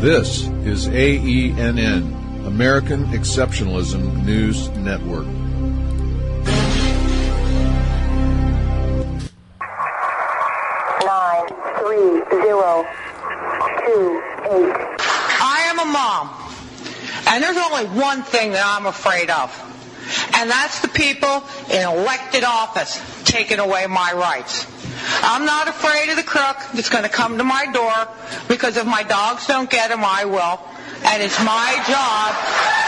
This is AENN, American Exceptionalism News Network. Nine, three, zero, two, eight. I am a mom, and there's only one thing that I'm afraid of, and that's the people in elected office taking away my rights. I'm not afraid of the crook that's going to come to my door because if my dogs don't get him, I will. And it's my job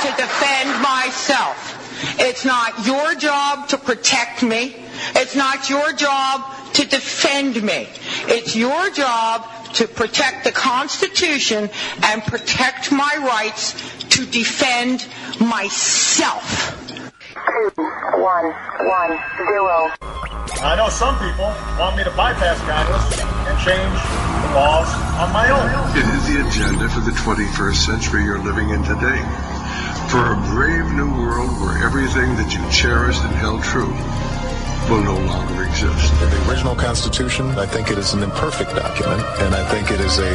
to defend myself. It's not your job to protect me. It's not your job to defend me. It's your job to protect the Constitution and protect my rights to defend myself. Two, one, one, zero. I know some people want me to bypass Congress and change the laws on my own. It is the agenda for the 21st century you're living in today. For a brave new world where everything that you cherished and held true will no longer exist. The original Constitution, I think it is an imperfect document, and I think it is a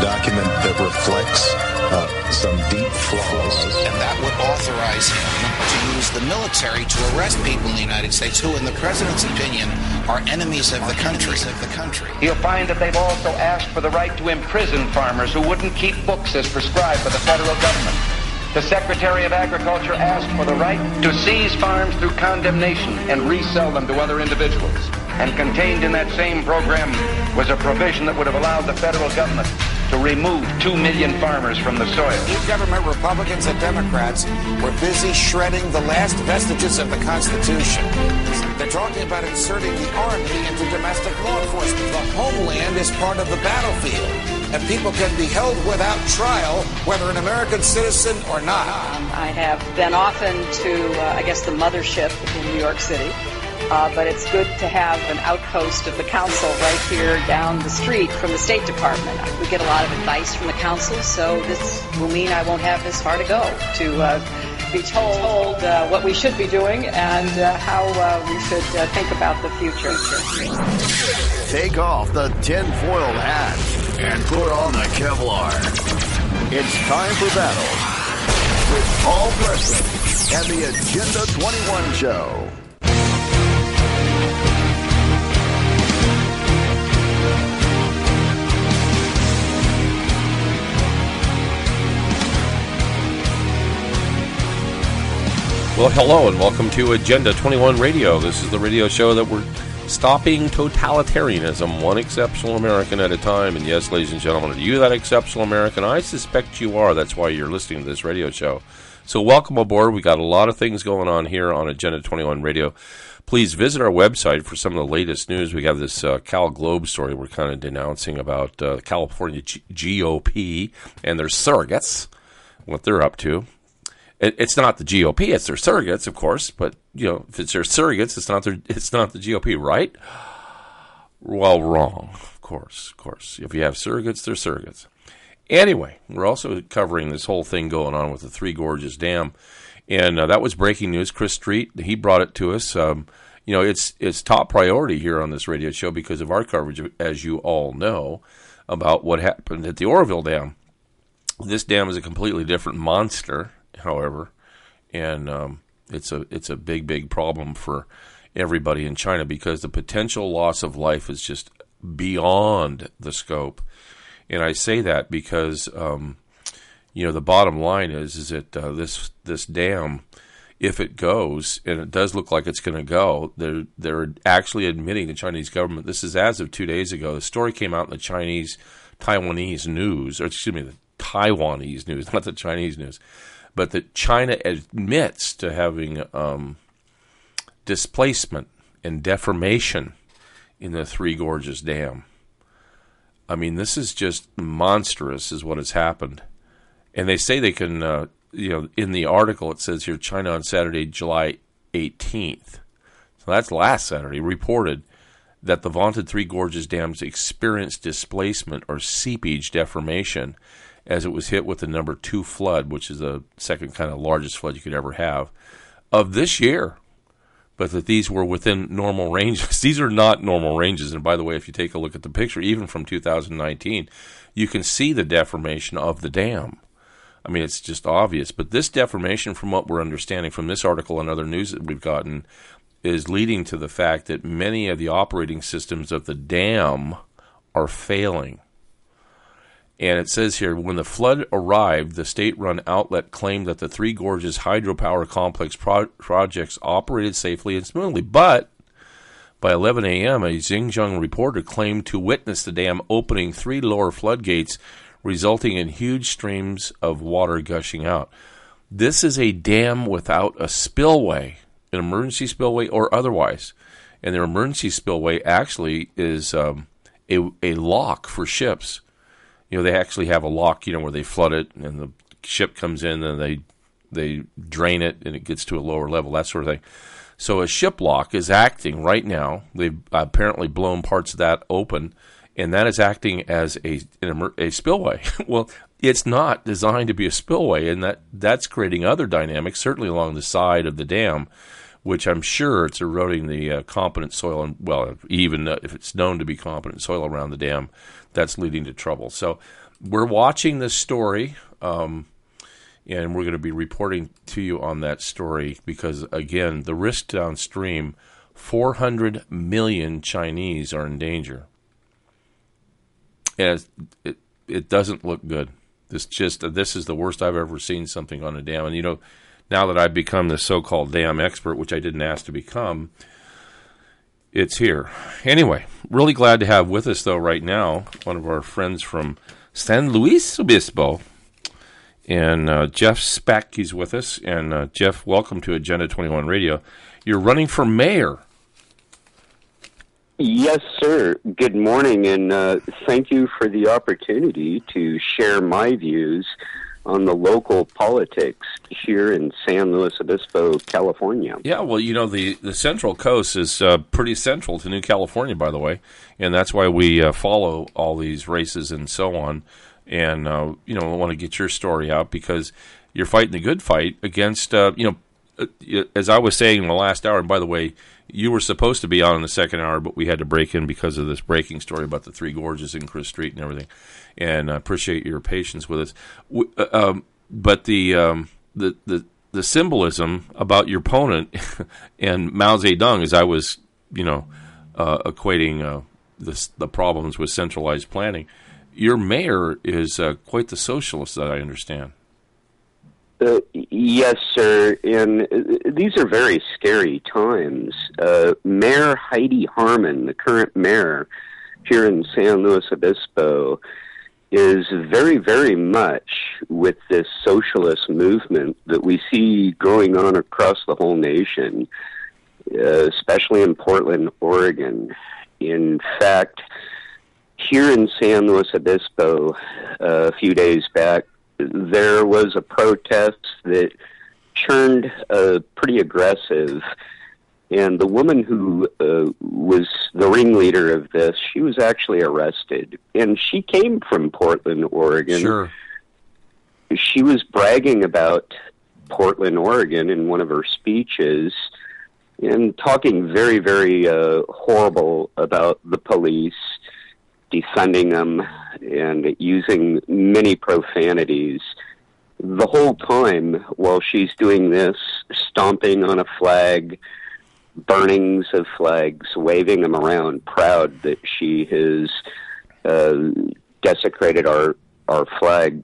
document that reflects uh, some deep flaws. And that would authorize him to use the military to arrest people in the United States who, in the president's opinion, are enemies of the country. Of the country. You'll find that they've also asked for the right to imprison farmers who wouldn't keep books as prescribed by the federal government. The Secretary of Agriculture asked for the right to seize farms through condemnation and resell them to other individuals. And contained in that same program was a provision that would have allowed the federal government to remove two million farmers from the soil. New government, Republicans and Democrats, were busy shredding the last vestiges of the Constitution. They're talking about inserting the Army into domestic law enforcement. The homeland is part of the battlefield, and people can be held without trial, whether an American citizen or not. I have been often to, uh, I guess, the mothership in New York City. Uh, but it's good to have an outpost of the council right here down the street from the State Department. We get a lot of advice from the council, so this will mean I won't have as far to go to uh, be told uh, what we should be doing and uh, how uh, we should uh, think about the future. Take off the tinfoil hat and put on the Kevlar. It's time for battle with Paul Preston and the Agenda 21 Show. Well, hello and welcome to Agenda 21 Radio. This is the radio show that we're stopping totalitarianism, one exceptional American at a time. And yes, ladies and gentlemen, are you that exceptional American? I suspect you are. That's why you're listening to this radio show. So, welcome aboard. We got a lot of things going on here on Agenda 21 Radio. Please visit our website for some of the latest news. We have this uh, Cal Globe story we're kind of denouncing about uh, California G- GOP and their surrogates, what they're up to it's not the GOP; it's their surrogates, of course. But you know, if it's their surrogates, it's not their, it's not the GOP, right? Well, wrong, of course, of course. If you have surrogates, they're surrogates. Anyway, we're also covering this whole thing going on with the Three Gorges Dam, and uh, that was breaking news. Chris Street, he brought it to us. Um, you know, it's it's top priority here on this radio show because of our coverage, as you all know, about what happened at the Oroville Dam. This dam is a completely different monster however, and um, it's a it's a big big problem for everybody in China because the potential loss of life is just beyond the scope. And I say that because um, you know the bottom line is is that uh, this this dam, if it goes, and it does look like it's going to go, they're they're actually admitting the Chinese government. This is as of two days ago. The story came out in the Chinese Taiwanese news, or excuse me, the Taiwanese news, not the Chinese news but that China admits to having um, displacement and deformation in the Three Gorges Dam. I mean, this is just monstrous, is what has happened. And they say they can, uh, you know, in the article it says here China on Saturday, July 18th. So that's last Saturday, reported that the vaunted Three Gorges dams experienced displacement or seepage deformation as it was hit with the number two flood, which is the second kind of largest flood you could ever have of this year. but that these were within normal ranges. these are not normal ranges. And by the way, if you take a look at the picture, even from 2019, you can see the deformation of the dam. I mean, it's just obvious. But this deformation, from what we're understanding from this article and other news that we've gotten, is leading to the fact that many of the operating systems of the dam are failing. And it says here when the flood arrived, the state run outlet claimed that the Three Gorges hydropower complex pro- projects operated safely and smoothly. But by 11 a.m., a Xinhua reporter claimed to witness the dam opening three lower floodgates, resulting in huge streams of water gushing out. This is a dam without a spillway, an emergency spillway or otherwise. And their emergency spillway actually is um, a, a lock for ships you know, they actually have a lock, you know, where they flood it and the ship comes in and they they drain it and it gets to a lower level, that sort of thing. So a ship lock is acting right now. They've apparently blown parts of that open, and that is acting as a a spillway. well, it's not designed to be a spillway, and that that's creating other dynamics, certainly along the side of the dam, which I'm sure it's eroding the uh, competent soil, and well, even if it's known to be competent soil around the dam, that's leading to trouble. So we're watching this story, um, and we're going to be reporting to you on that story because, again, the risk downstream 400 million Chinese are in danger. And it, it doesn't look good. This just this is the worst I've ever seen something on a dam. And you know, now that I've become the so-called dam expert, which I didn't ask to become, it's here. Anyway, really glad to have with us, though, right now, one of our friends from San Luis Obispo. And uh, Jeff Speck, he's with us. And uh, Jeff, welcome to Agenda 21 Radio. You're running for mayor. Yes, sir. Good morning, and uh, thank you for the opportunity to share my views on the local politics here in San Luis Obispo, California. Yeah, well, you know, the, the Central Coast is uh, pretty central to New California, by the way, and that's why we uh, follow all these races and so on. And, uh, you know, want to get your story out because you're fighting the good fight against, uh, you know, uh, as I was saying in the last hour, and by the way, you were supposed to be on in the second hour, but we had to break in because of this breaking story about the Three Gorges in Chris Street and everything and I appreciate your patience with us. Uh, um, but the, um, the the the symbolism about your opponent and Mao Zedong, as I was, you know, uh, equating uh, this, the problems with centralized planning. Your mayor is uh, quite the socialist, that I understand. Uh, yes, sir. And uh, these are very scary times. mayor Heidi Harmon, the current mayor here in San Luis Obispo, is very, very much with this socialist movement that we see going on across the whole nation, uh, especially in Portland, Oregon. In fact, here in San Luis Obispo, uh, a few days back, there was a protest that turned uh, pretty aggressive and the woman who uh, was the ringleader of this, she was actually arrested. And she came from Portland, Oregon. Sure. She was bragging about Portland, Oregon in one of her speeches and talking very, very uh, horrible about the police, defending them, and using many profanities. The whole time while she's doing this, stomping on a flag, burnings of flags, waving them around, proud that she has uh, desecrated our our flag.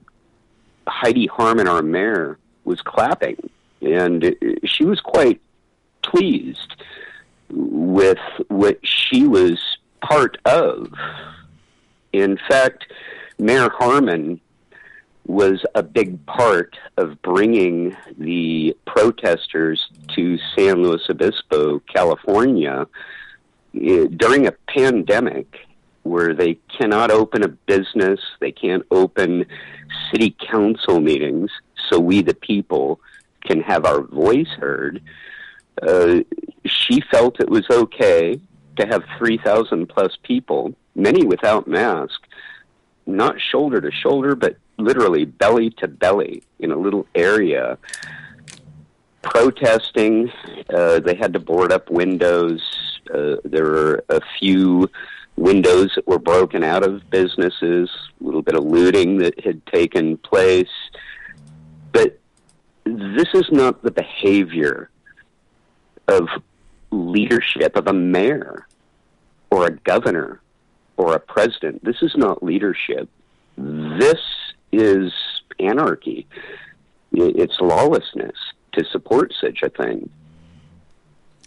Heidi Harmon, our mayor, was clapping, and she was quite pleased with what she was part of. In fact, Mayor Harmon was a big part of bringing the protesters to San Luis Obispo, California, eh, during a pandemic where they cannot open a business, they can't open city council meetings, so we, the people, can have our voice heard. Uh, she felt it was okay to have 3,000 plus people, many without mask, not shoulder to shoulder, but literally belly to belly in a little area protesting. Uh, they had to board up windows. Uh, there were a few windows that were broken out of businesses, a little bit of looting that had taken place. But this is not the behavior of leadership of a mayor or a governor or a president. This is not leadership. This is anarchy. It's lawlessness to support such a thing.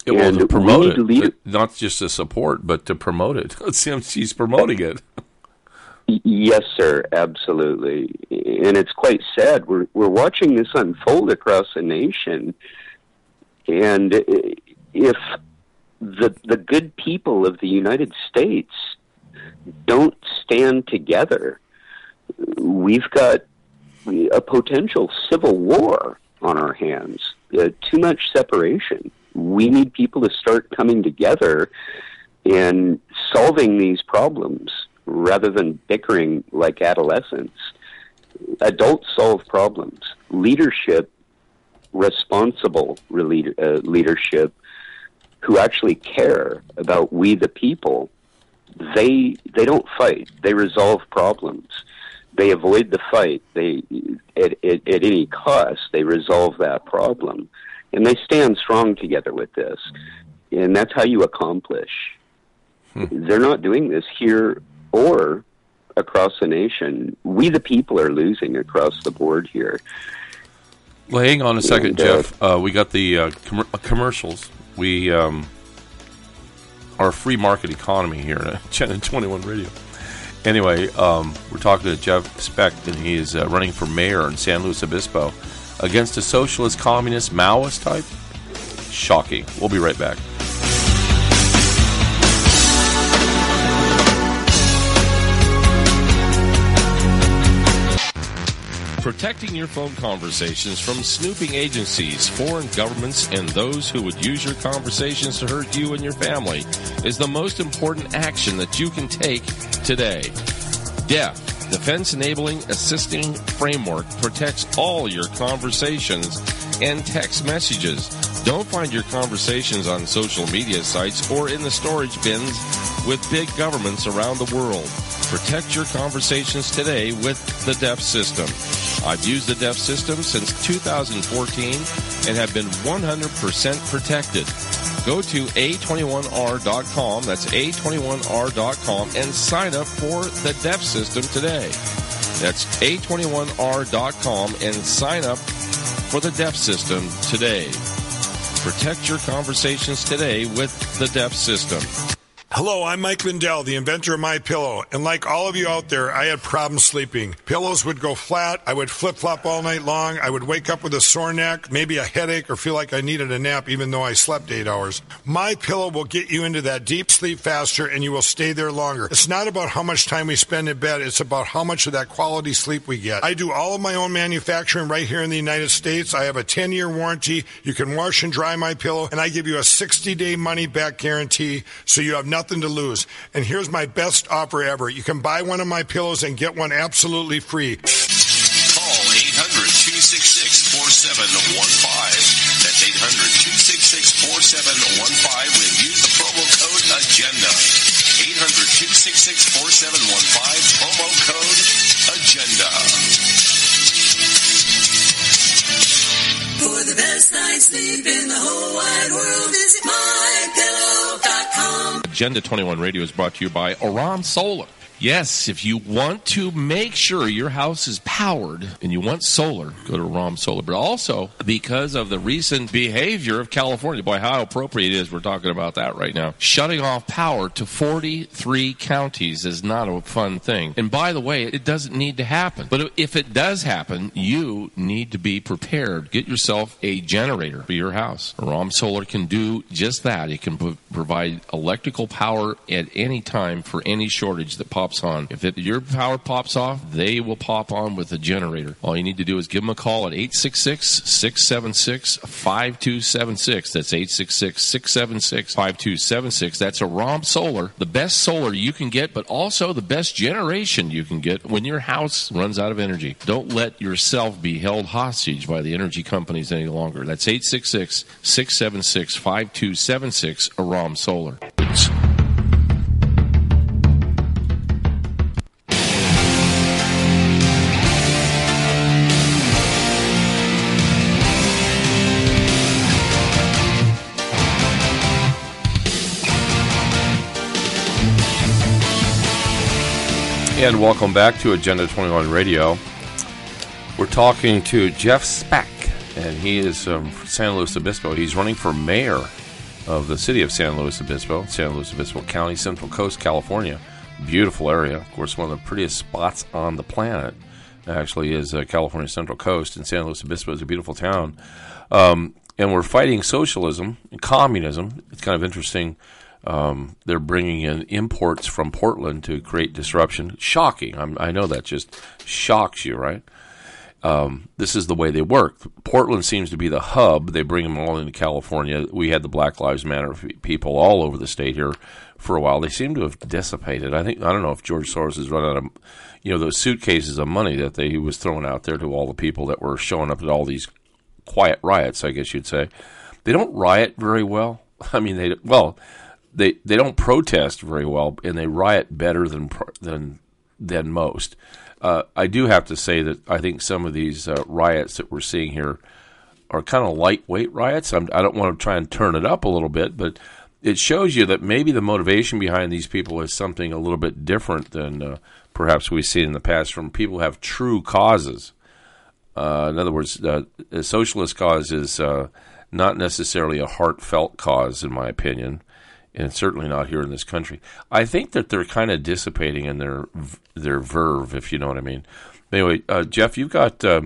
Well, And to promote it, not just to support, but to promote it. It she's promoting it. Yes, sir, absolutely. And it's quite sad. We're we're watching this unfold across the nation, and if the the good people of the United States don't stand together, we've got a potential civil war on our hands. Uh, too much separation. We need people to start coming together and solving these problems rather than bickering like adolescents. Adults solve problems. Leadership, responsible rele- uh, leadership, who actually care about we the people, they they don't fight. They resolve problems. They avoid the fight. They at, at, at any cost they resolve that problem, and they stand strong together with this. And that's how you accomplish. They're not doing this here or across the nation. We the people are losing across the board here. Well, hang on a second, And, uh, Jeff. Uh, we got the uh, com- uh, commercials. We um, are a free market economy here at Channel 21 Radio. Anyway, um, we're talking to Jeff Speck, and he is uh, running for mayor in San Luis Obispo against a socialist, communist, Maoist type. Shocking. We'll be right back. Protecting your phone conversations from snooping agencies, foreign governments, and those who would use your conversations to hurt you and your family is the most important action that you can take today. DEF, Defense Enabling Assisting Framework, protects all your conversations and text messages. Don't find your conversations on social media sites or in the storage bins with big governments around the world. Protect your conversations today with the DEF system. I've used the DEF system since 2014 and have been 100% protected. Go to a21r.com, that's a21r.com, and sign up for the DEF system today. That's a21r.com and sign up for the DEF system today. Protect your conversations today with the DEF system. Hello, I'm Mike Lindell, the inventor of My Pillow, and like all of you out there, I had problems sleeping. Pillows would go flat, I would flip flop all night long, I would wake up with a sore neck, maybe a headache, or feel like I needed a nap even though I slept eight hours. My Pillow will get you into that deep sleep faster, and you will stay there longer. It's not about how much time we spend in bed; it's about how much of that quality sleep we get. I do all of my own manufacturing right here in the United States. I have a 10-year warranty. You can wash and dry My Pillow, and I give you a 60-day money-back guarantee, so you have nothing to lose. And here's my best offer ever. You can buy one of my pillows and get one absolutely free. Call 800-266-4715. That's 800-266-4715 and use the promo code AGENDA. 800-266-4715, promo code AGENDA. For the best night's sleep in the whole wide world, visit mypillow.com. Agenda 21 Radio is brought to you by Oran Solar. Yes, if you want to make sure your house is powered and you want solar, go to ROM Solar. But also because of the recent behavior of California, boy, how appropriate it is we're talking about that right now. Shutting off power to 43 counties is not a fun thing. And by the way, it doesn't need to happen. But if it does happen, you need to be prepared. Get yourself a generator for your house. ROM Solar can do just that. It can pro- provide electrical power at any time for any shortage that pops pops on. If it, your power pops off, they will pop on with a generator. All you need to do is give them a call at 866 676 5276. That's 866 676 5276. That's a ROM Solar, the best solar you can get, but also the best generation you can get when your house runs out of energy. Don't let yourself be held hostage by the energy companies any longer. That's 866 676 5276, a ROM Solar. And welcome back to Agenda 21 Radio. We're talking to Jeff Speck, and he is from San Luis Obispo. He's running for mayor of the city of San Luis Obispo, San Luis Obispo County, Central Coast, California. Beautiful area. Of course, one of the prettiest spots on the planet actually is uh, California Central Coast, and San Luis Obispo is a beautiful town. Um, and we're fighting socialism and communism. It's kind of interesting. Um, they're bringing in imports from Portland to create disruption. Shocking. I'm, i know that just shocks you, right? Um, this is the way they work. Portland seems to be the hub. They bring them all into California. We had the Black Lives Matter people all over the state here for a while. They seem to have dissipated. I think I don't know if George Soros has run out of, you know, those suitcases of money that they, he was throwing out there to all the people that were showing up at all these quiet riots. I guess you'd say they don't riot very well. I mean, they well they they don't protest very well, and they riot better than than than most. Uh, I do have to say that I think some of these uh, riots that we're seeing here are kind of lightweight riots. I'm, I do not want to try and turn it up a little bit, but it shows you that maybe the motivation behind these people is something a little bit different than uh, perhaps we've seen in the past from people who have true causes. Uh, in other words, uh, a socialist cause is uh, not necessarily a heartfelt cause, in my opinion and certainly not here in this country. I think that they're kind of dissipating in their their verve, if you know what I mean. Anyway, uh, Jeff, you've got uh,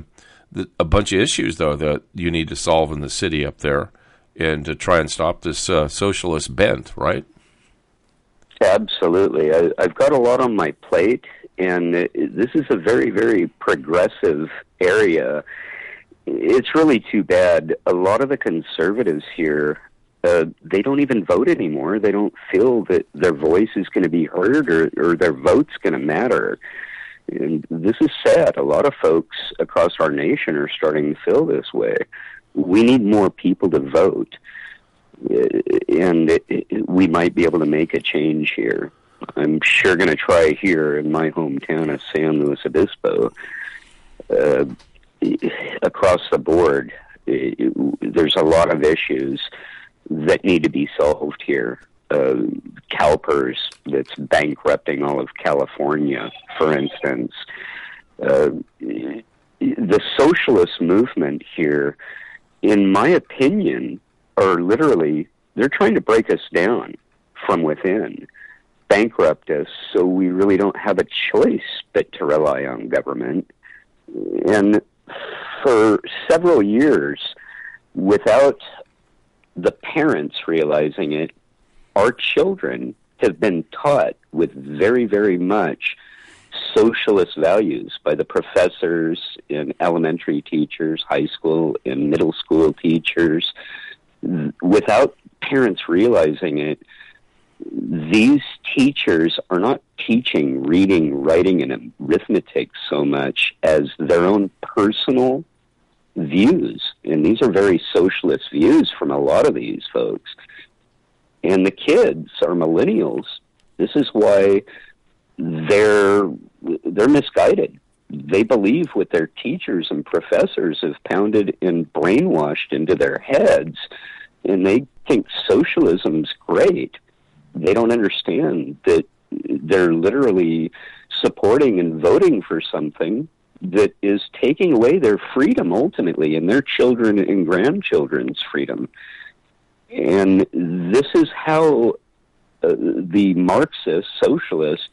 the, a bunch of issues though that you need to solve in the city up there, and to try and stop this uh, socialist bent, right? Absolutely, I, I've got a lot on my plate, and this is a very, very progressive area. It's really too bad. A lot of the conservatives here uh, they don't even vote anymore. They don't feel that their voice is going to be heard or, or their vote's going to matter. And this is sad. A lot of folks across our nation are starting to feel this way. We need more people to vote, uh, and it, it, we might be able to make a change here. I'm sure going to try here in my hometown of San Luis Obispo. Uh, across the board, it, there's a lot of issues that need to be solved here. Uh, CalPERS that's bankrupting all of California, for instance. Uh, the socialist movement here, in my opinion, are literally they're trying to break us down from within, bankrupt us, so we really don't have a choice but to rely on government. And for several years, without the parents realizing it, our children have been taught with very, very much socialist values by the professors and elementary teachers, high school and middle school teachers. Without parents realizing it, these teachers are not teaching reading, writing, and arithmetic so much as their own personal views, and these are very socialist views from a lot of these folks. And the kids are millennials. This is why they're they're misguided. They believe what their teachers and professors have pounded and brainwashed into their heads, and they think socialism's great. They don't understand that they're literally supporting and voting for something that is taking away their freedom ultimately and their children and grandchildren's freedom. And this is how uh, the Marxist socialists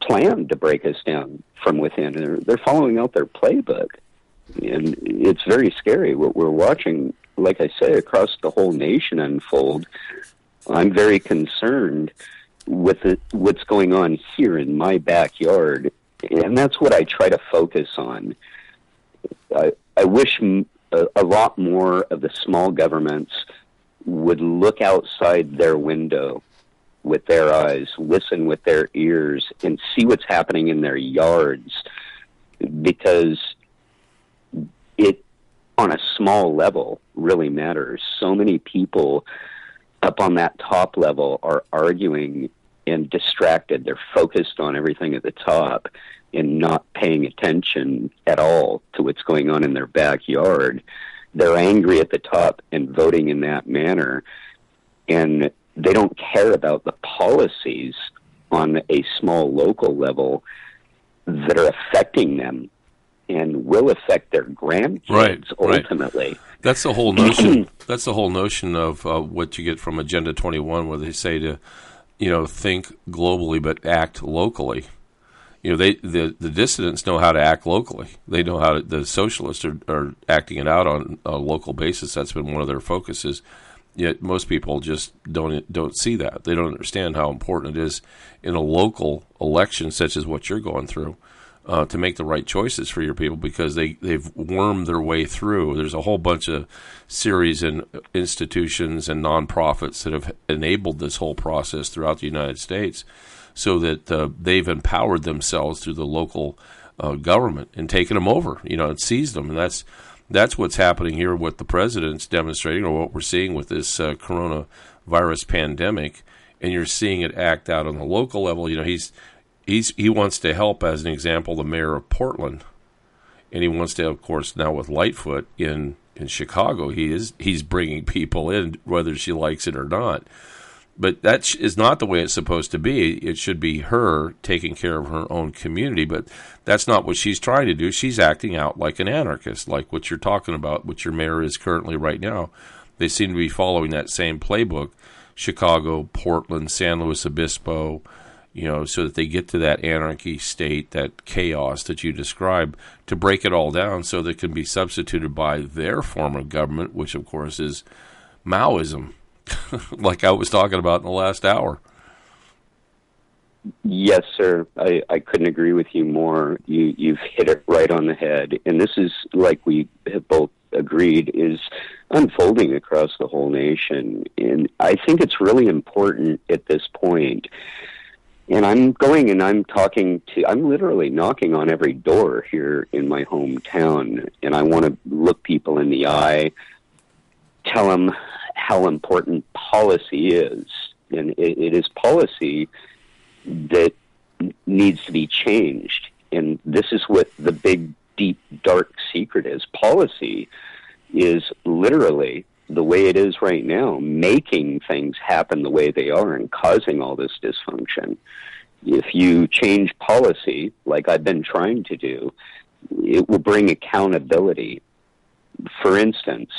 plan to break us down from within. They're, they're following out their playbook. And it's very scary what we're watching, like I say, across the whole nation unfold. I'm very concerned with the, what's going on here in my backyard, and that's what I try to focus on. I, I wish m- a, a lot more of the small governments would look outside their window with their eyes, listen with their ears, and see what's happening in their yards because it, on a small level, really matters. So many people up on that top level are arguing and distracted. They're focused on everything at the top and not paying attention at all to what's going on in their backyard. They're angry at the top and voting in that manner. And they don't care about the policies on a small local level that are affecting them and will affect their grandkids Right, right. ultimately. That's the whole notion. that's the whole notion of uh, what you get from Agenda 21, where they say to, you know, think globally but act locally. You know, they the the dissidents know how to act locally. They know how to. The socialists are, are acting it out on a local basis. That's been one of their focuses. Yet most people just don't don't see that. They don't understand how important it is in a local election such as what you're going through uh, to make the right choices for your people because they they've wormed their way through. There's a whole bunch of series and institutions and nonprofits that have enabled this whole process throughout the United States, so that uh, they've empowered themselves through the local uh, government and taken them over. You know, and seized them, and that's that's what's happening here. What the president's demonstrating, or what we're seeing with this uh, coronavirus pandemic, and you're seeing it act out on the local level. You know, he's he's he wants to help, as an example, the mayor of Portland, and he wants to, of course, now with Lightfoot in in Chicago, he is he's bringing people in, whether she likes it or not. But that is not the way it's supposed to be. It should be her taking care of her own community, but that's not what she's trying to do. She's acting out like an anarchist, like what you're talking about, what your mayor is currently right now. They seem to be following that same playbook. Chicago, Portland, San Luis Obispo, you know, so that they get to that anarchy state, that chaos that you describe, to break it all down so that it can be substituted by their form of government, which of course is Maoism, like I was talking about in the last hour. Yes, sir. I, I couldn't agree with you more. You you've hit it right on the head. And this is like we have both agreed is unfolding across the whole nation. And I think it's really important at this point. And I'm going and I'm talking to I'm literally knocking on every door here in my hometown and I want to look people in the eye, tell them how important policy is. And it, it is policy that needs to be changed. And this is what the big, deep, dark secret is. Policy is literally the way it is right now, making things happen the way they are and causing all this dysfunction. If you change policy, like I've been trying to do, it will bring accountability. For instance,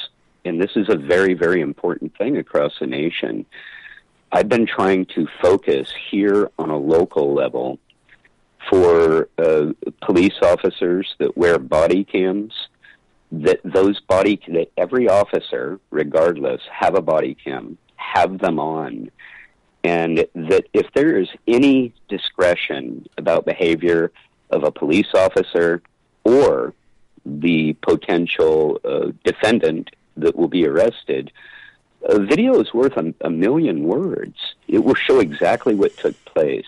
and this is a very, very important thing across the nation, I've been trying to focus here on a local level for uh, police officers that wear body cams. That those body that every officer, regardless, have a body cam, have them on, and that if there is any discretion about behavior of a police officer or the potential uh, defendant that will be arrested, a video is worth a, a million words. It will show exactly what took place.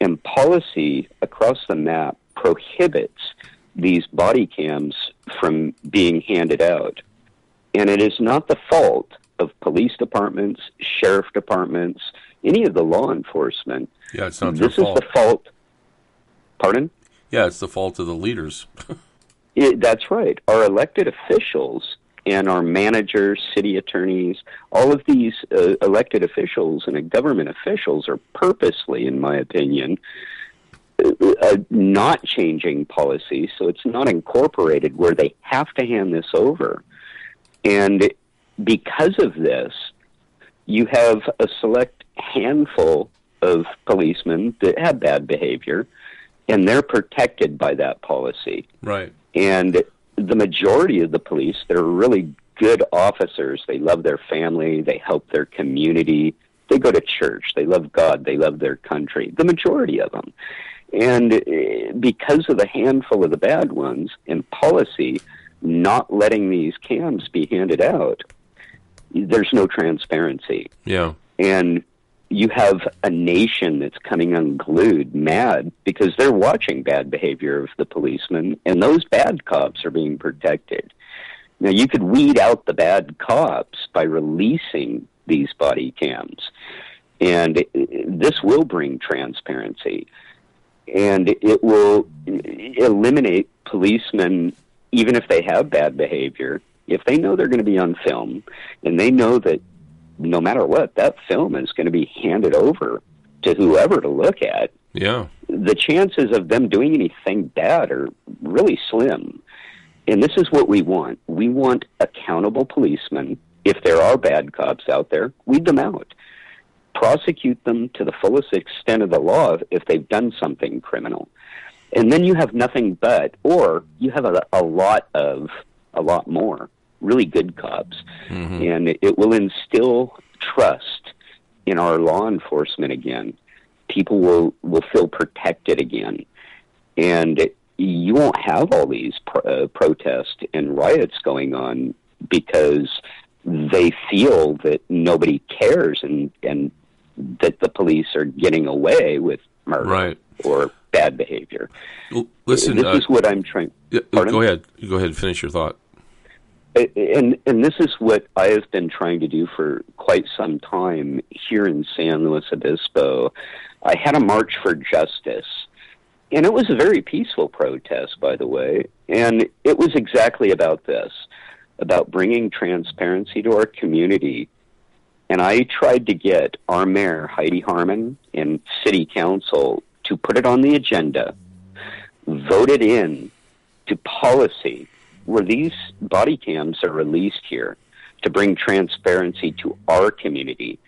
And policy across the map prohibits these body cams from being handed out. And it is not the fault of police departments, sheriff departments, any of the law enforcement. Yeah, it's not this fault. is the fault. Pardon? Yeah, it's the fault of the leaders. It, that's right. Our elected officials and our managers, city attorneys, all of these uh, elected officials and government officials are purposely, in my opinion, Uh, not changing policy, so it's not incorporated where they have to hand this over. And because of this, you have a select handful of policemen that have bad behavior, and they're protected by that policy. right. And the majority of the police, they're really good officers. They love their family, they help their community, They go to church. They love God. They love their country. The majority of them. And uh, because of the handful of the bad ones and policy not letting these cams be handed out, there's no transparency. Yeah. And you have a nation that's coming unglued, mad, because they're watching bad behavior of the policemen, and those bad cops are being protected. Now, you could weed out the bad cops by releasing these body cams, and this will bring transparency, and it will eliminate policemen, even if they have bad behavior, if they know they're going to be on film, and they know that no matter what, that film is going to be handed over to whoever to look at. Yeah. The chances of them doing anything bad are really slim. And this is what we want. We want accountable policemen. If there are bad cops out there, weed them out. Prosecute them to the fullest extent of the law if they've done something criminal. And then you have nothing but, or you have a, a lot of, a lot more really good cops, Mm-hmm. and it will instill trust in our law enforcement again. People will will feel protected again, and you won't have all these pro- uh, protests and riots going on because they feel that nobody cares and and that the police are getting away with murder Right. or bad behavior. Listen, this uh, is what I'm trying. Yeah, Pardon? go ahead. Go ahead. Finish your thought. and and this is what I have been trying to do for quite some time here in San Luis Obispo. I had a march for justice, and it was a very peaceful protest, by the way, and it was exactly about this, about bringing transparency to our community. And I tried to get our mayor Heidi Harmon and city council to put it on the agenda, vote it in to policy where these body cams are released here to bring transparency to our community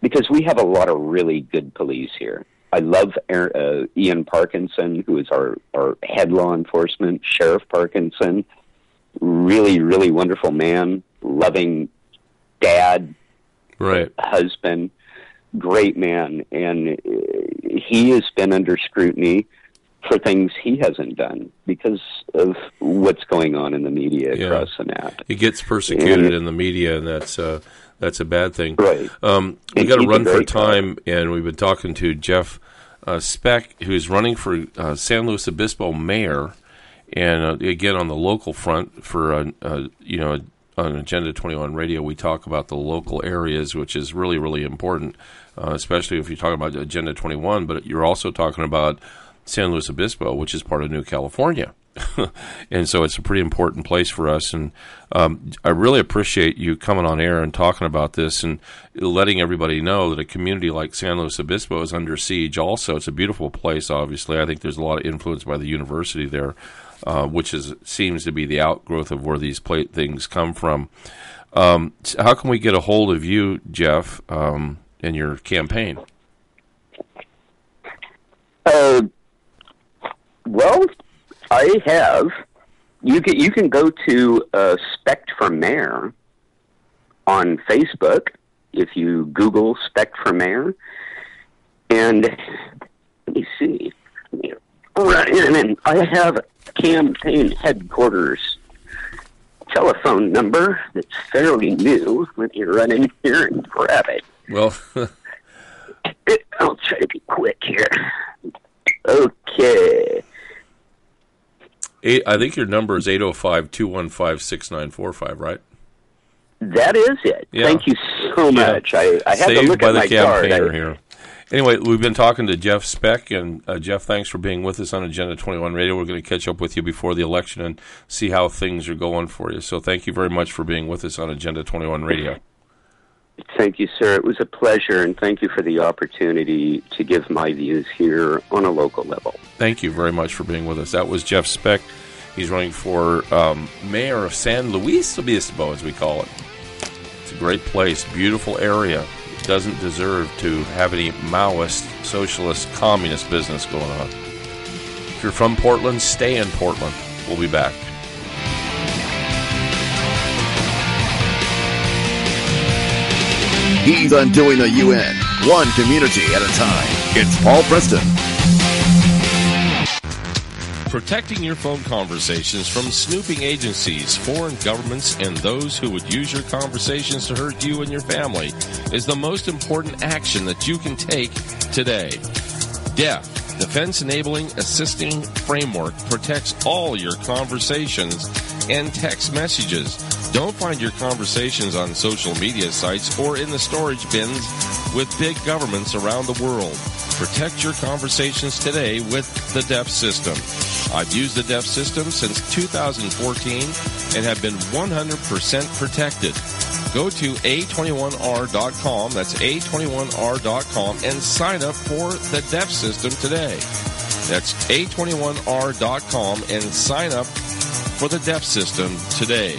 because we have a lot of really good police here. I love uh, Ian Parkinson, who is our, our head law enforcement, Sheriff Parkinson. Really, really wonderful man, loving dad, right, husband, great man, and uh, he has been under scrutiny for things he hasn't done because of what's going on in the media Yeah. across the map. He gets persecuted And- in the media, and that's uh, that's a bad thing. Right. Um, we got to run for time, and we've been talking to Jeff uh, Speck, who's running for uh, San Luis Obispo mayor, and uh, again on the local front for uh, uh, you know on Agenda Twenty One Radio, we talk about the local areas, which is really really important, uh, especially if you're talking about Agenda Twenty One. But you're also talking about San Luis Obispo, which is part of New California. and so it's a pretty important place for us. And um, I really appreciate you coming on air and talking about this and letting everybody know that a community like San Luis Obispo is under siege. Also, it's a beautiful place. Obviously, I think there's a lot of influence by the university there, uh, which is seems to be the outgrowth of where these pla things come from. Um, s- how can we get a hold of you, Jeff, um, in your campaign? Uh, well, I have. You can you can go to uh, Spect for Mayor on Facebook if you Google Spect for Mayor, and let me see. Right, and I have campaign headquarters telephone number that's fairly new. Let me run in here and grab it. Well, I'll try to be quick here. Okay. eight, I think your number is 805 215 6945, right? That is it. Yeah. Thank you so much. I, I had Saved to look by at the my card. campaigner I- here. Anyway, we've been talking to Jeff Speck, and uh, Jeff, thanks for being with us on Agenda 21 Radio. We're going to catch up with you before the election and see how things are going for you. So thank you very much for being with us on Agenda 21 Radio. Thank you, sir. It was a pleasure, and thank you for the opportunity to give my views here on a local level. Thank you very much for being with us. That was Jeff Speck. He's running for um, mayor of San Luis Obispo, as we call it. It's a great place, beautiful area. Doesn't deserve to have any Maoist, socialist, communist business going on. If you're from Portland, stay in Portland. We'll be back. He's undoing the UN. one community at a time. It's Paul Preston. Protecting your phone conversations from snooping agencies, foreign governments, and those who would use your conversations to hurt you and your family is the most important action that you can take today. DEF, Defense Enabling Assisting Framework, protects all your conversations and text messages. Don't find your conversations on social media sites or in the storage bins with big governments around the world. Protect your conversations today with the DEF system. I've used the DEF system since 2014 and have been 100% protected. Go to a21r.com, that's a21r.com, and sign up for the DEF system today. That's a21r.com and sign up for the DEF system today.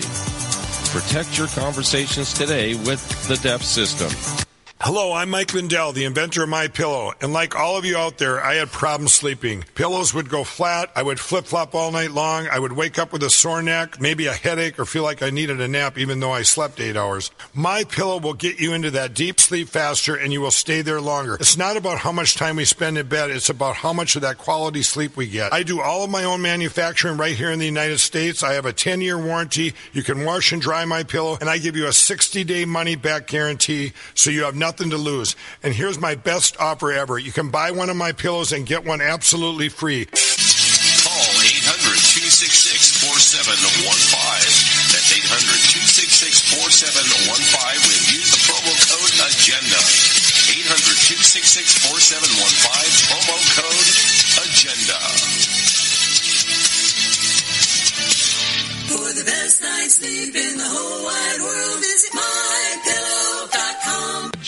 Protect your conversations today with the DEF system. Hello, I'm Mike Lindell, the inventor of My Pillow, and like all of you out there, I had problems sleeping. Pillows would go flat, I would flip flop all night long, I would wake up with a sore neck, maybe a headache, or feel like I needed a nap even though I slept eight hours. My Pillow will get you into that deep sleep faster, and you will stay there longer. It's not about how much time we spend in bed; it's about how much of that quality sleep we get. I do all of my own manufacturing right here in the United States. I have a 10-year warranty. You can wash and dry My Pillow, and I give you a 60-day money-back guarantee, so you have nothing to lose. And here's my best offer ever. You can buy one of my pillows and get one absolutely free. Call 800-266-4715. That's 800-266-4715 when use the promo code AGENDA. 800-266-4715, promo code AGENDA. For the best night's sleep in the whole wide world, visit mypillow.com.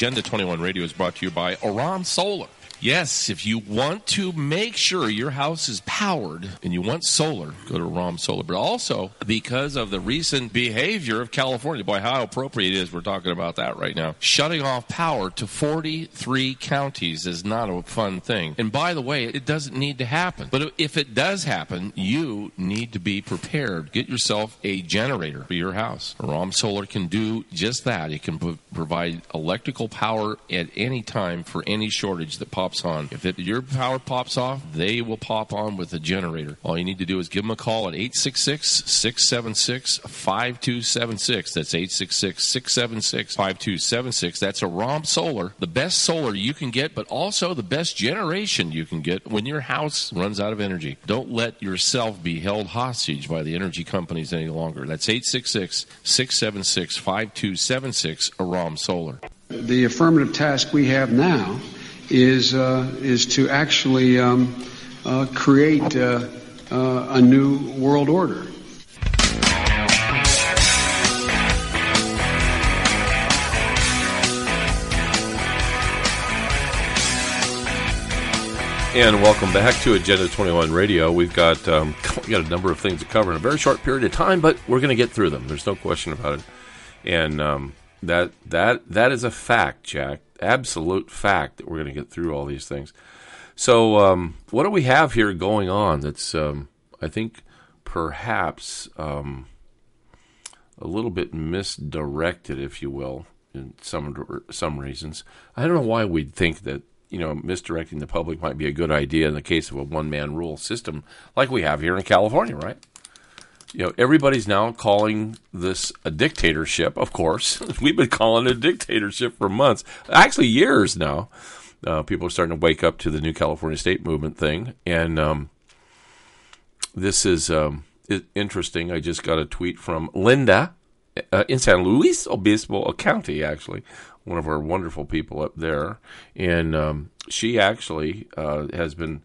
Agenda 21 Radio is brought to you by Oran Solar. Yes, if you want to make sure your house is powered and you want solar, go to Rom Solar. But also because of the recent behavior of California, boy, how appropriate it is we're talking about that right now. Shutting off power to 43 counties is not a fun thing. And by the way, it doesn't need to happen. But if it does happen, you need to be prepared. Get yourself a generator for your house. Rom Solar can do just that. It can pro- provide electrical power at any time for any shortage that pops on. If it, your power pops off, they will pop on with a generator. All you need to do is give them a call at 866 676 5276. That's 866 676 5276. That's a ROM Solar, the best solar you can get, but also the best generation you can get when your house runs out of energy. Don't let yourself be held hostage by the energy companies any longer. That's 866 676 5276, a ROM Solar. The affirmative task we have now is uh, is to actually um, uh, create uh, a new world order. And welcome back to Agenda 21 Radio. We've got um, we got a number of things to cover in a very short period of time, but we're going to get through them. There's no question about it. And um, that that that is a fact, Jack. Absolute fact that we're going to get through all these things. So, um, what do we have here going on? That's um, I think perhaps um, a little bit misdirected, if you will, in some some reasons. I don't know why we'd think that you know misdirecting the public might be a good idea in the case of a one man rule system like we have here in California, right? You know, everybody's now calling this a dictatorship. Of course, we've been calling it a dictatorship for months, actually years now. Uh, people are starting to wake up to the new California state movement thing, and um, this is um, interesting. I just got a tweet from Linda uh, in San Luis Obispo County, actually, one of our wonderful people up there, and um, she actually uh, has been.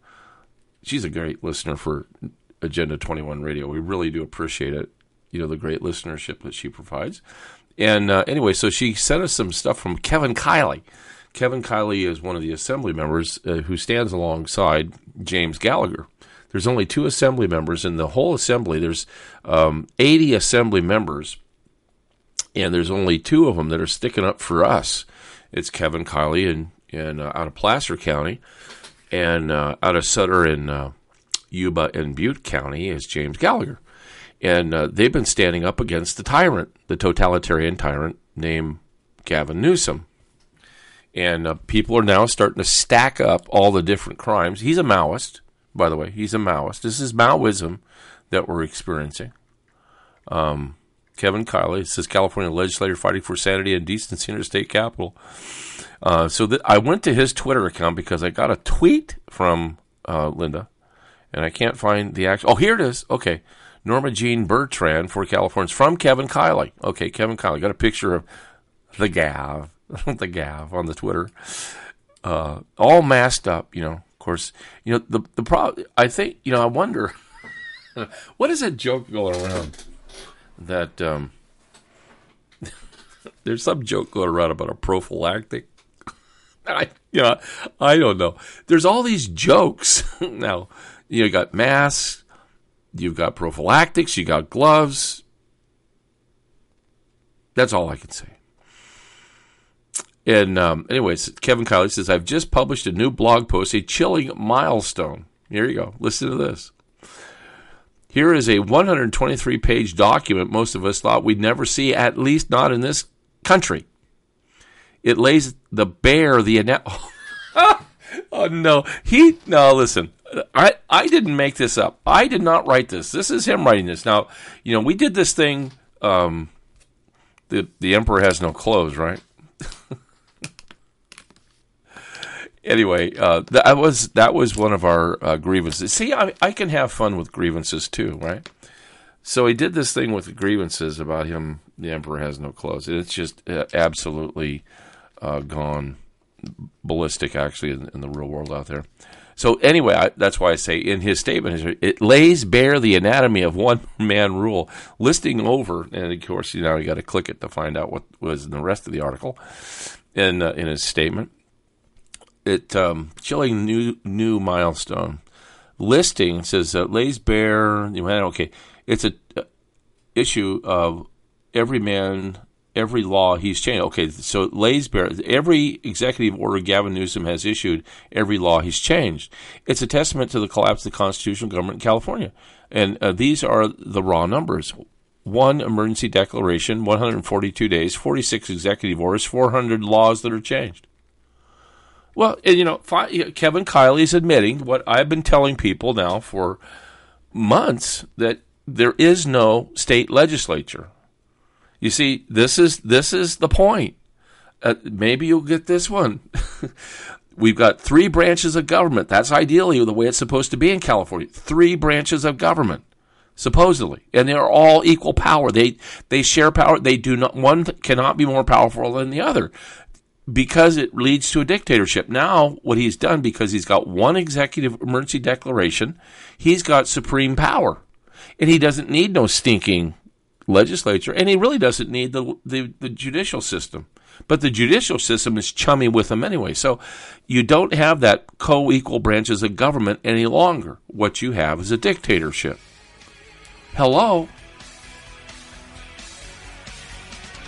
She's a great listener for Agenda 21 Radio. We really do appreciate it, you know, the great listenership that she provides. And uh, anyway, so she sent us some stuff from Kevin Kiley. Kevin Kiley is one of the assembly members uh, who stands alongside James Gallagher. There's only two assembly members in the whole assembly. There's um, 80 assembly members, and there's only two of them that are sticking up for us. It's Kevin Kiley and, and uh, out of Placer County, and uh, out of Sutter and Yuba and Butte County is James Gallagher. And uh, they've been standing up against the tyrant, the totalitarian tyrant named Gavin Newsom. and uh, people are now starting to stack up all the different crimes. He's a Maoist, by the way. He's a Maoist. This is Maoism that we're experiencing. Um, Kevin Kiley says California legislator fighting for sanity and decency in our state capital. Uh, so th- I went to his Twitter account because I got a tweet from uh, Linda, and I can't find the actual. Oh, here it is. Okay, Norma Jean Bertrand for Californians from Kevin Kiley. Okay, Kevin Kiley got a picture of the Gav, the Gav on the Twitter, uh, all masked up. You know, of course, you know the the problem. I think you know. I wonder what is that joke going around that um, there's some joke going around about a prophylactic. I you know I don't know. There's all these jokes now. You, know, you got masks, you've got prophylactics, you got gloves. That's all I can say. And um, anyways, Kevin Kiley says, I've just published a new blog post, a chilling milestone. Here you go. Listen to this. Here is a 123 page document most of us thought we'd never see, at least not in this country. It lays the bare the ana- oh no he no listen I I didn't make this up I did not write this this is him writing this now you know we did this thing um the the emperor has no clothes right anyway, uh, that was that was one of our uh, grievances. See, I, I can have fun with grievances too, right? So he did this thing with grievances about him. The emperor has no clothes. It's just uh, absolutely uh, gone ballistic, actually, in, in, the real world out there. So anyway, I, that's why I say in his statement, it lays bare the anatomy of one man rule, listing over, and of course, you know, you got to click it to find out what was in the rest of the article in uh, in his statement it um, chilling new new milestone listing says uh, lays bare. Okay, it's a uh, issue of every man, every law he's changed. Okay, so lays bare every executive order Gavin Newsom has issued, every law he's changed. It's a testament to the collapse of the constitutional government in California, and uh, these are the raw numbers. One emergency declaration, 142 days, 46 executive orders, 400 laws that are changed. Well, you know, Kevin Kiley is admitting what I've been telling people now for months that there is no state legislature. You see, this is this is the point. Uh, maybe you'll get this one. We've got three branches of government. That's ideally the way it's supposed to be in California. Three branches of government, supposedly, and they're all equal power. They they share power. They do not. One cannot be more powerful than the other because it leads to a dictatorship. Now, what he's done, because he's got one executive emergency declaration, he's got supreme power. And he doesn't need no stinking legislature, and he really doesn't need the, the, the judicial system. But the judicial system is chummy with him anyway. So you don't have that co equal branches of government any longer. What you have is a dictatorship. Hello?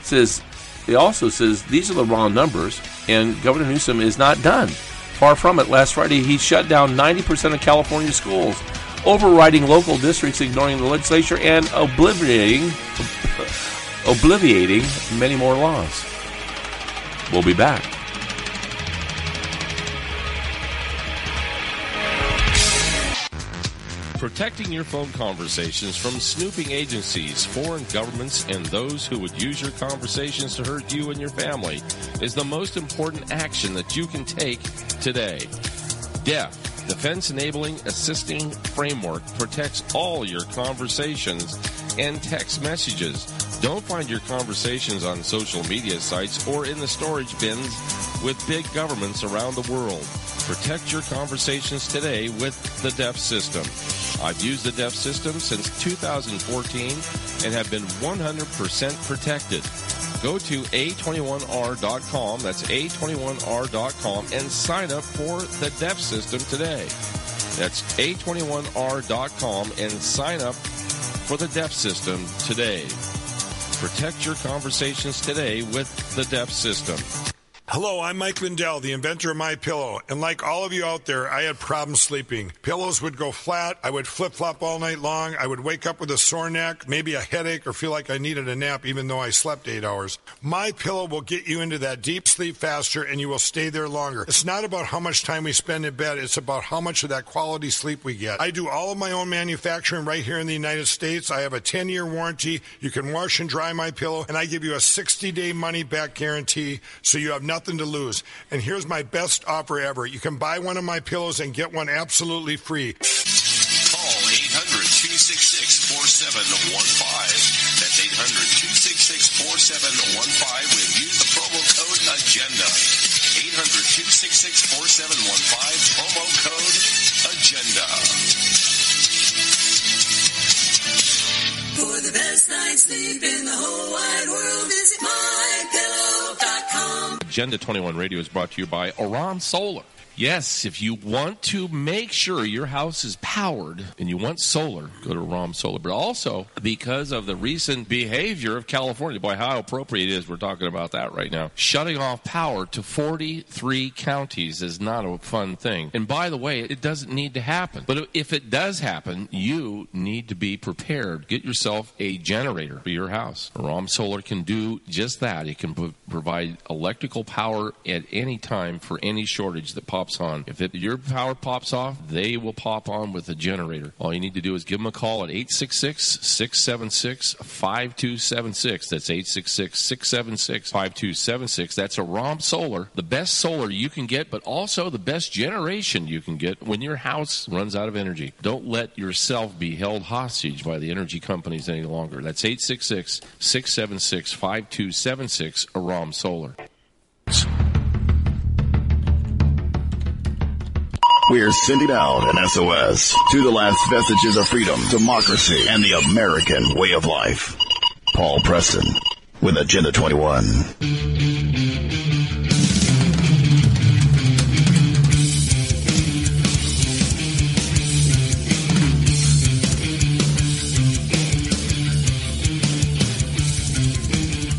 Says it also says these are the wrong numbers, and Governor Newsom is not done. Far from it. Last Friday, he shut down 90% of California schools, overriding local districts, ignoring the legislature, and obliterating, obliviating many more laws. We'll be back. Protecting your phone conversations from snooping agencies, foreign governments, and those who would use your conversations to hurt you and your family is the most important action that you can take today. DEF, Defense Enabling Assisting Framework, protects all your conversations and text messages. Don't find your conversations on social media sites or in the storage bins with big governments around the world. Protect your conversations today with the DEF system. I've used the DEF system since 2014 and have been 100% protected. Go to a21r.com, that's a21r.com, and sign up for the DEF system today. That's a21r.com and sign up for the DEF system today. Protect your conversations today with the DEF system. Hello, I'm Mike Lindell, the inventor of My Pillow, and like all of you out there, I had problems sleeping. Pillows would go flat, I would flip flop all night long, I would wake up with a sore neck, maybe a headache, or feel like I needed a nap even though I slept eight hours. My Pillow will get you into that deep sleep faster, and you will stay there longer. It's not about how much time we spend in bed; it's about how much of that quality sleep we get. I do all of my own manufacturing right here in the United States. I have a 10-year warranty. You can wash and dry My Pillow, and I give you a 60-day money-back guarantee, so you have nothing to lose. And here's my best offer ever. You can buy one of my pillows and get one absolutely free. Call 800 266 4715. That's 800 266 4715 when use the promo code AGENDA. 800 266 4715, promo code AGENDA. For the best night's sleep in the whole wide world, visit mypillow.com. Agenda 21 Radio is brought to you by Oran Solar. Yes, if you want to make sure your house is powered and you want solar, go to Rom Solar. But also because of the recent behavior of California, boy, how appropriate it is we're talking about that right now. Shutting off power to 43 counties is not a fun thing. And by the way, it doesn't need to happen. But if it does happen, you need to be prepared. Get yourself a generator for your house. Rom Solar can do just that. It can pro- provide electrical power at any time for any shortage that pops on. If it, your power pops off, they will pop on with a generator. All you need to do is give them a call at 866 676 5276. That's 866 676 5276. That's a ROM Solar, the best solar you can get, but also the best generation you can get when your house runs out of energy. Don't let yourself be held hostage by the energy companies any longer. That's 866 676 5276, a ROM Solar. We're sending out an SOS to the last vestiges of freedom, democracy, and the American way of life. Paul Preston with Agenda 21.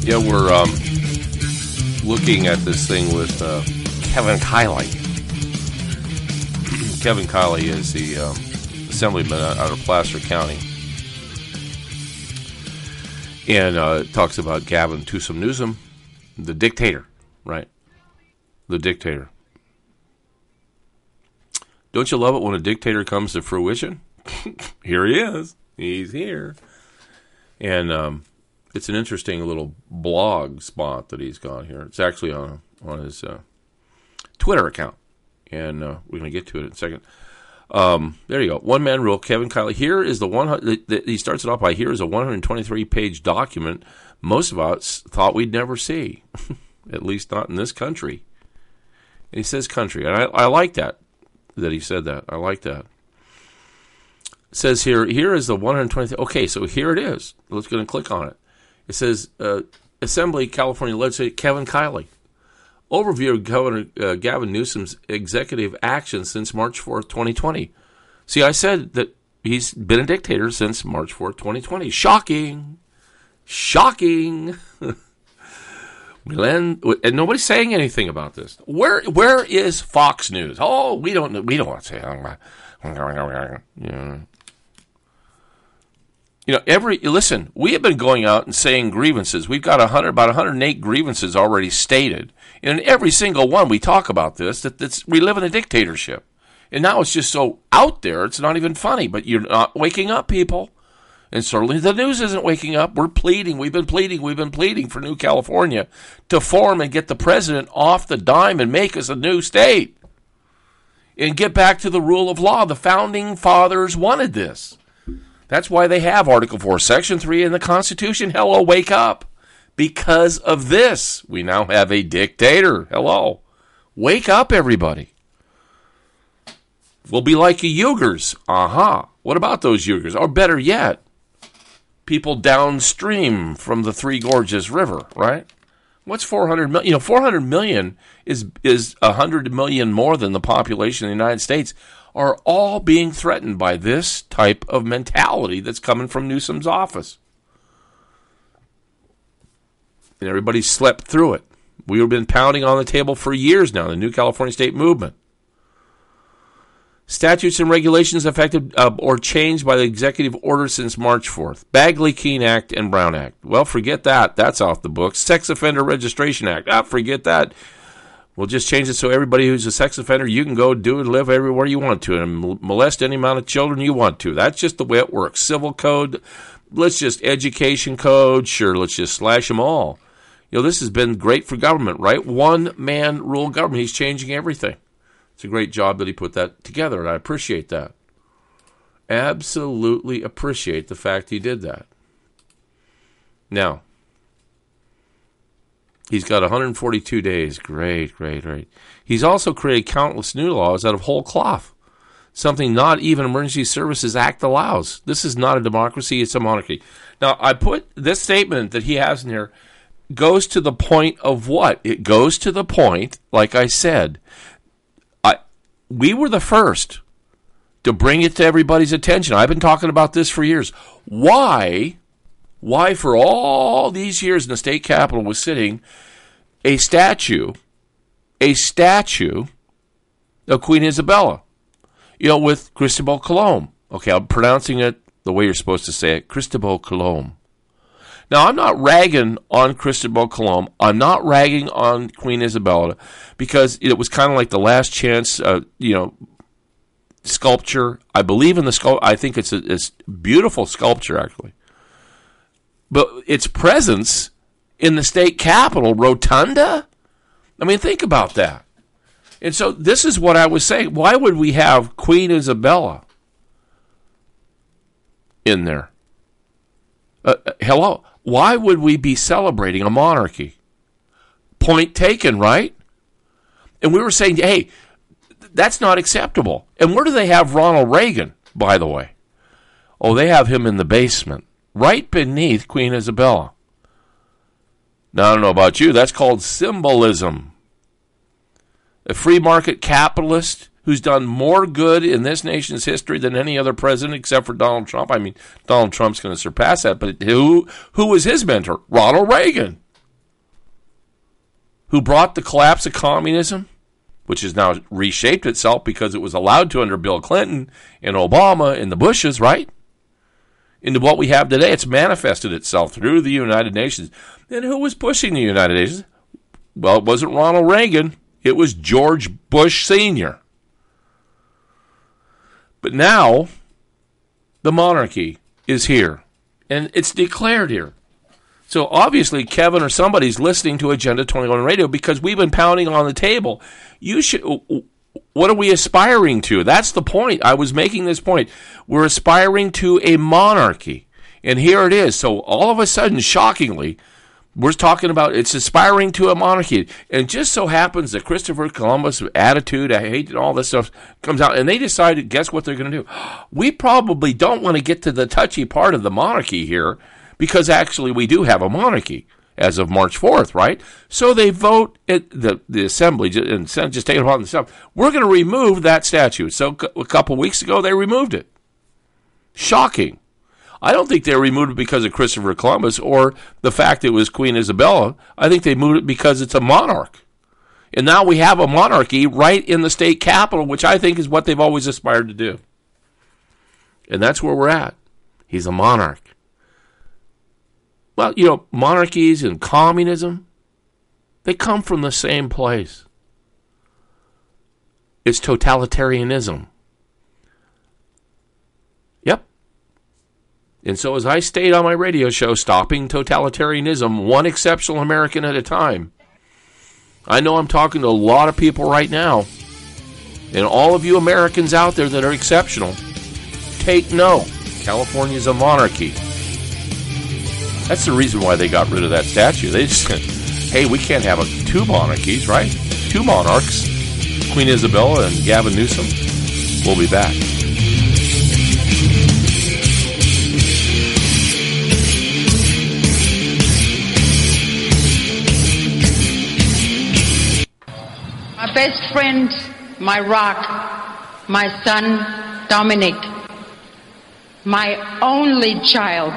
Yeah, we're um, looking at this thing with uh, Kevin Kiley. Kevin Kiley is the um, assemblyman out out of Placer County. And uh, talks about Gavin Newsom Newsom, the dictator, right? The dictator. Don't you love it when a dictator comes to fruition? here he is. He's here. And um, it's an interesting little blog spot that he's got here. It's actually on on his uh, Twitter account, and uh, we're going to get to it in a second. Um, there you go. One man rule. Kevin Kiley. Here is the one. He starts it off by here is a 123 page document. Most of us thought we'd never see, at least not in this country. And he says country, and I, I like that that he said that. I like that. It says here, here is the 123. Okay, so here it is. Let's go and click on it. It says uh, Assembly California Legislator Kevin Kiley. Overview of Governor uh, Gavin Newsom's executive action since March 4th, 2020. See, I said that he's been a dictator since March 4th, 2020. Shocking. Shocking. Glenn, and nobody's saying anything about this. Where where is Fox News? Oh, we don't we don't want to say. Yeah. You know, every listen. We have been going out and saying grievances. We've got hundred, about 108 grievances already stated, and in every single one we talk about this. That that's, we live in a dictatorship, and now it's just so out there. It's not even funny. But you're not waking up, people. And certainly the news isn't waking up. We're pleading. We've been pleading. We've been pleading for New California to form and get the president off the dime and make us a new state. And get back to the rule of law. The founding fathers wanted this. That's why they have Article 4, Section 3 in the Constitution. Hello, wake up. Because of this, we now have a dictator. Hello. Wake up, everybody. We'll be like the Uyghurs. Aha. What about those Uyghurs? Or better yet, people downstream from the Three Gorges River, right? What's 400 million? You know, 400 million is is 100 million more than the population of the United States are all being threatened by this type of mentality that's coming from Newsom's office. And everybody slept through it. We've been pounding on the table for years now, the New California State Movement. Statutes and regulations affected uh, or changed by the executive order since March 4th. Bagley Keene Act and Brown Act. Well, forget that. That's off the books. Sex Offender Registration Act. Ah, forget that. We'll just change it so everybody who's a sex offender, you can go do and live everywhere you want to and molest any amount of children you want to. That's just the way it works. Civil code, let's just education code, sure, let's just slash them all. You know, this has been great for government, right? One man rule government. He's changing everything. It's a great job that he put that together, and I appreciate that. Absolutely appreciate the fact he did that. Now, he's got 142 days. Great, great, great. He's also created countless new laws out of whole cloth, something not even Emergency Services Act allows. This is not a democracy, it's a monarchy. Now, I put this statement that he has in here goes to the point of what? It goes to the point, like I said, I, we were the first to bring it to everybody's attention. I've been talking about this for years. Why, why for all these years in the state capitol was sitting a statue, a statue of Queen Isabella, you know, with Cristobal Colon. Okay, I'm pronouncing it the way you're supposed to say it, Cristobal Colon. Now, I'm not ragging on Cristobal Colon. I'm not ragging on Queen Isabella because it was kind of like the last chance, uh, you know, sculpture. I believe in the sculpture. I think it's a it's beautiful sculpture, actually. But its presence in the state capitol, Rotunda? I mean, think about that. And so this is what I was saying. Why would we have Queen Isabella in there? Uh, uh hello? Why would we be celebrating a monarchy? Point taken, right? And we were saying, hey, that's not acceptable. And where do they have Ronald Reagan, by the way? Oh, they have him in the basement, right beneath Queen Isabella. Now, I don't know about you, that's called symbolism. A free market capitalist who's done more good in this nation's history than any other president except for Donald Trump. I mean, Donald Trump's going to surpass that, but who who was his mentor? Ronald Reagan. Who brought the collapse of communism, which has now reshaped itself because it was allowed to under Bill Clinton and Obama and the Bushes, right? Into what we have today. It's manifested itself through the United Nations. And who was pushing the United Nations? Well, it wasn't Ronald Reagan. It was George Bush Sr. But now, the monarchy is here, and it's declared here. So obviously, Kevin or somebody's listening to Agenda 21 Radio because we've been pounding on the table. You should. What are we aspiring to? That's the point. I was making this point. We're aspiring to a monarchy. And here it is. So all of a sudden, shockingly, we're talking about it's aspiring to a monarchy. And just so happens that Christopher Columbus' attitude, I hate and all this stuff comes out, and they decided, guess what they're going to do? We probably don't want to get to the touchy part of the monarchy here because actually we do have a monarchy as of March 4th, right? So they vote at the, the assembly and Senate just take it upon themselves. We're going to remove that statute. So a couple weeks ago, they removed it. Shocking. I don't think they removed it because of Christopher Columbus or the fact it was Queen Isabella. I think they moved it because it's a monarch. And now we have a monarchy right in the state capital, which I think is what they've always aspired to do. And that's where we're at. He's a monarch. Well, you know, monarchies and communism, they come from the same place. It's totalitarianism. Yep. And so, as I state on my radio show, Stopping Totalitarianism, one exceptional American at a time, I know I'm talking to a lot of people right now. And all of you Americans out there that are exceptional, take note. California is a monarchy. That's the reason why they got rid of that statue. They just said, hey, we can't have a, two monarchies, right? Two monarchs, Queen Isabella and Gavin Newsom. We'll be back. My best friend, my rock, my son, Dominic, my only child,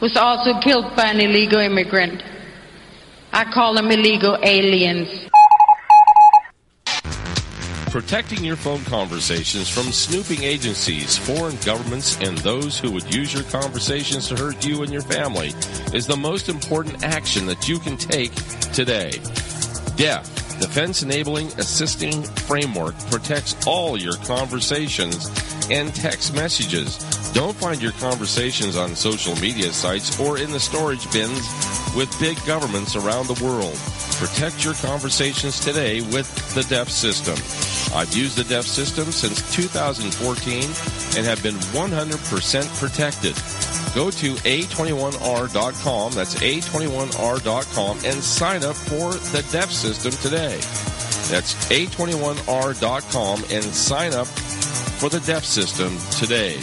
was also killed by an illegal immigrant. I call them illegal aliens. Protecting your phone conversations from snooping agencies, foreign governments, and those who would use your conversations to hurt you and your family is the most important action that you can take today. DEF, Defense Enabling Assisting Framework, protects all your conversations and text messages. Don't find your conversations on social media sites or in the storage bins with big governments around the world. Protect your conversations today with the DEF system. I've used the DEF system since 2014 and have been 100% protected. Go to a21r.com, that's a21r.com, and sign up for the DEF system today. That's a21r.com and sign up for the DEF system today.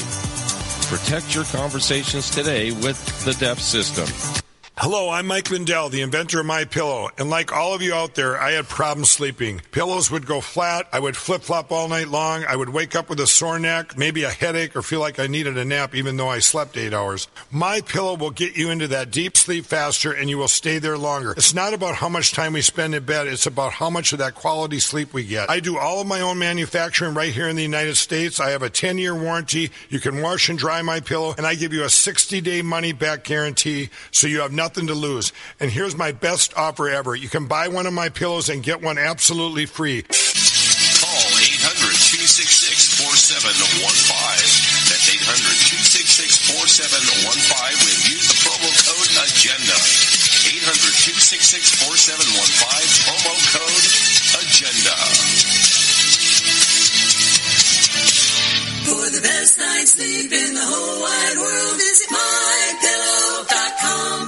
Protect your conversations today with the DEF system. Hello, I'm Mike Lindell, the inventor of My Pillow, and like all of you out there, I had problems sleeping. Pillows would go flat, I would flip flop all night long, I would wake up with a sore neck, maybe a headache, or feel like I needed a nap even though I slept eight hours. My Pillow will get you into that deep sleep faster, and you will stay there longer. It's not about how much time we spend in bed; it's about how much of that quality sleep we get. I do all of my own manufacturing right here in the United States. I have a 10-year warranty. You can wash and dry My Pillow, and I give you a 60-day money-back guarantee, so you have nothing to lose. And here's my best offer ever. You can buy one of my pillows and get one absolutely free. Call 800-266-4715. That's 800-266-4715 when use the promo code AGENDA. 800-266-4715, promo code AGENDA. For the best night's sleep in the whole wide world, visit mypillow.com.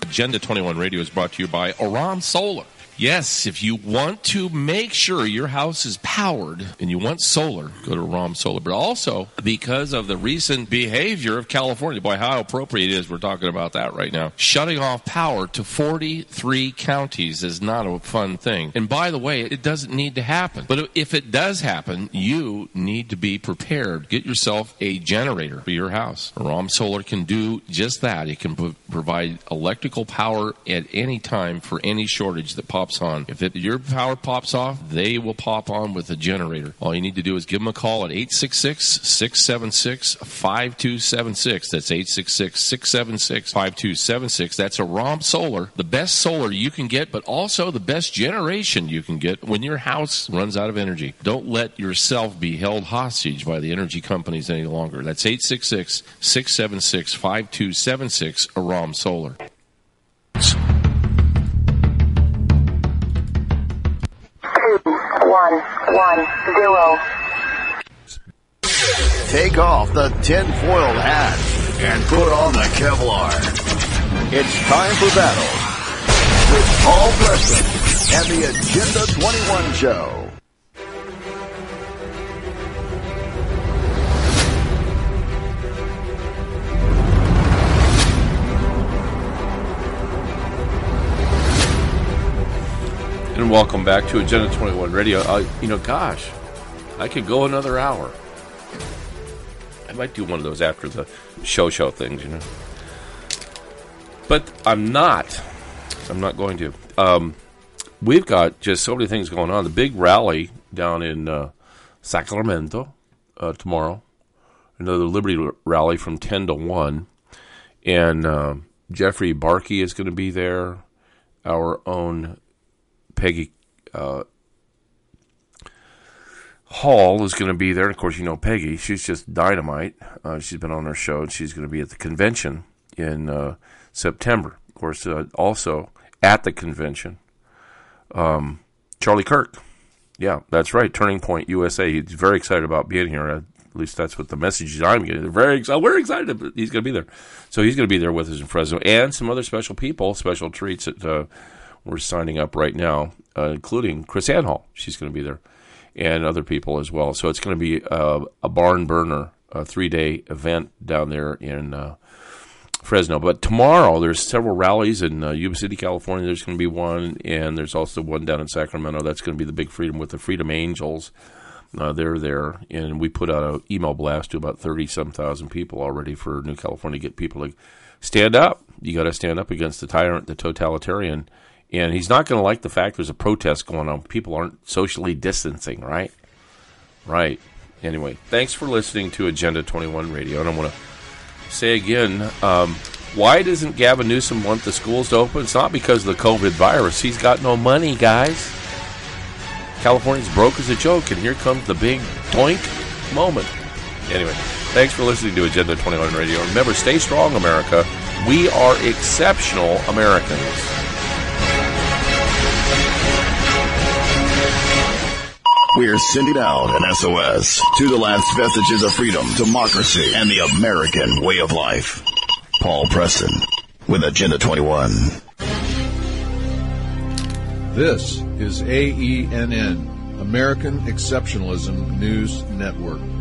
Agenda 21 Radio is brought to you by Oran Solar. Yes, if you want to make sure your house is powered and you want solar, go to ROM Solar. But also because of the recent behavior of California, boy, how appropriate it is we're talking about that right now. Shutting off power to 43 counties is not a fun thing. And by the way, it doesn't need to happen. But if it does happen, you need to be prepared. Get yourself a generator for your house. ROM Solar can do just that. It can pro- provide electrical power at any time for any shortage that pops on. If it, your power pops off, they will pop on with a generator. All you need to do is give them a call at 866 676 5276. That's 866 676 5276. That's a ROM Solar, the best solar you can get, but also the best generation you can get when your house runs out of energy. Don't let yourself be held hostage by the energy companies any longer. That's 866 676 5276, a ROM Solar. One, zero. Take off the tinfoil hat and put on the Kevlar. It's time for battle with Paul Preston and the Agenda 21 Show. And welcome back to Agenda 21 Radio. Uh, you know, gosh, I could go another hour. I might do one of those after the show show things, you know. But I'm not. I'm not going to. Um, we've got just so many things going on. The big rally down in uh, Sacramento uh, tomorrow. Another Liberty rally from 10 to 1. And uh, Jeffrey Barke is going to be there. Our own Peggy uh, Hall is going to be there. Of course, you know Peggy. She's just dynamite. Uh, she's been on our show, and she's going to be at the convention in uh, September. Of course, uh, also at the convention, um, Charlie Kirk. Yeah, that's right. Turning Point USA. He's very excited about being here. At least that's what the messages I'm getting. They're very excited. We're excited. He's going to be there. So he's going to be there with us in Fresno, and some other special people, special treats that uh, we're signing up right now, uh, including Chris Ann Hall. She's going to be there, and other people as well. So it's going to be uh, a barn burner, a three day event down there in uh, Fresno. But tomorrow there's several rallies in uh, Yuba City, California. There's going to be one, and there's also one down in Sacramento. That's going to be the Big Freedom with the Freedom Angels. Uh, they're there, and we put out an email blast to about thirty some thousand people already for New California to get people to stand up. You got to stand up against the tyrant, the totalitarian, And he's not going to like the fact there's a protest going on. People aren't socially distancing, right? Right. Anyway, thanks for listening to Agenda 21 Radio. And I want to say again um, why doesn't Gavin Newsom want the schools to open? It's not because of the COVID virus. He's got no money, guys. California's broke as a joke, and here comes the big doink moment. Anyway, thanks for listening to Agenda 21 Radio. Remember, stay strong, America. We are exceptional Americans. We're sending out an SOS to the last vestiges of freedom, democracy, and the American way of life. Paul Preston with Agenda 21. This is AENN, American Exceptionalism News Network.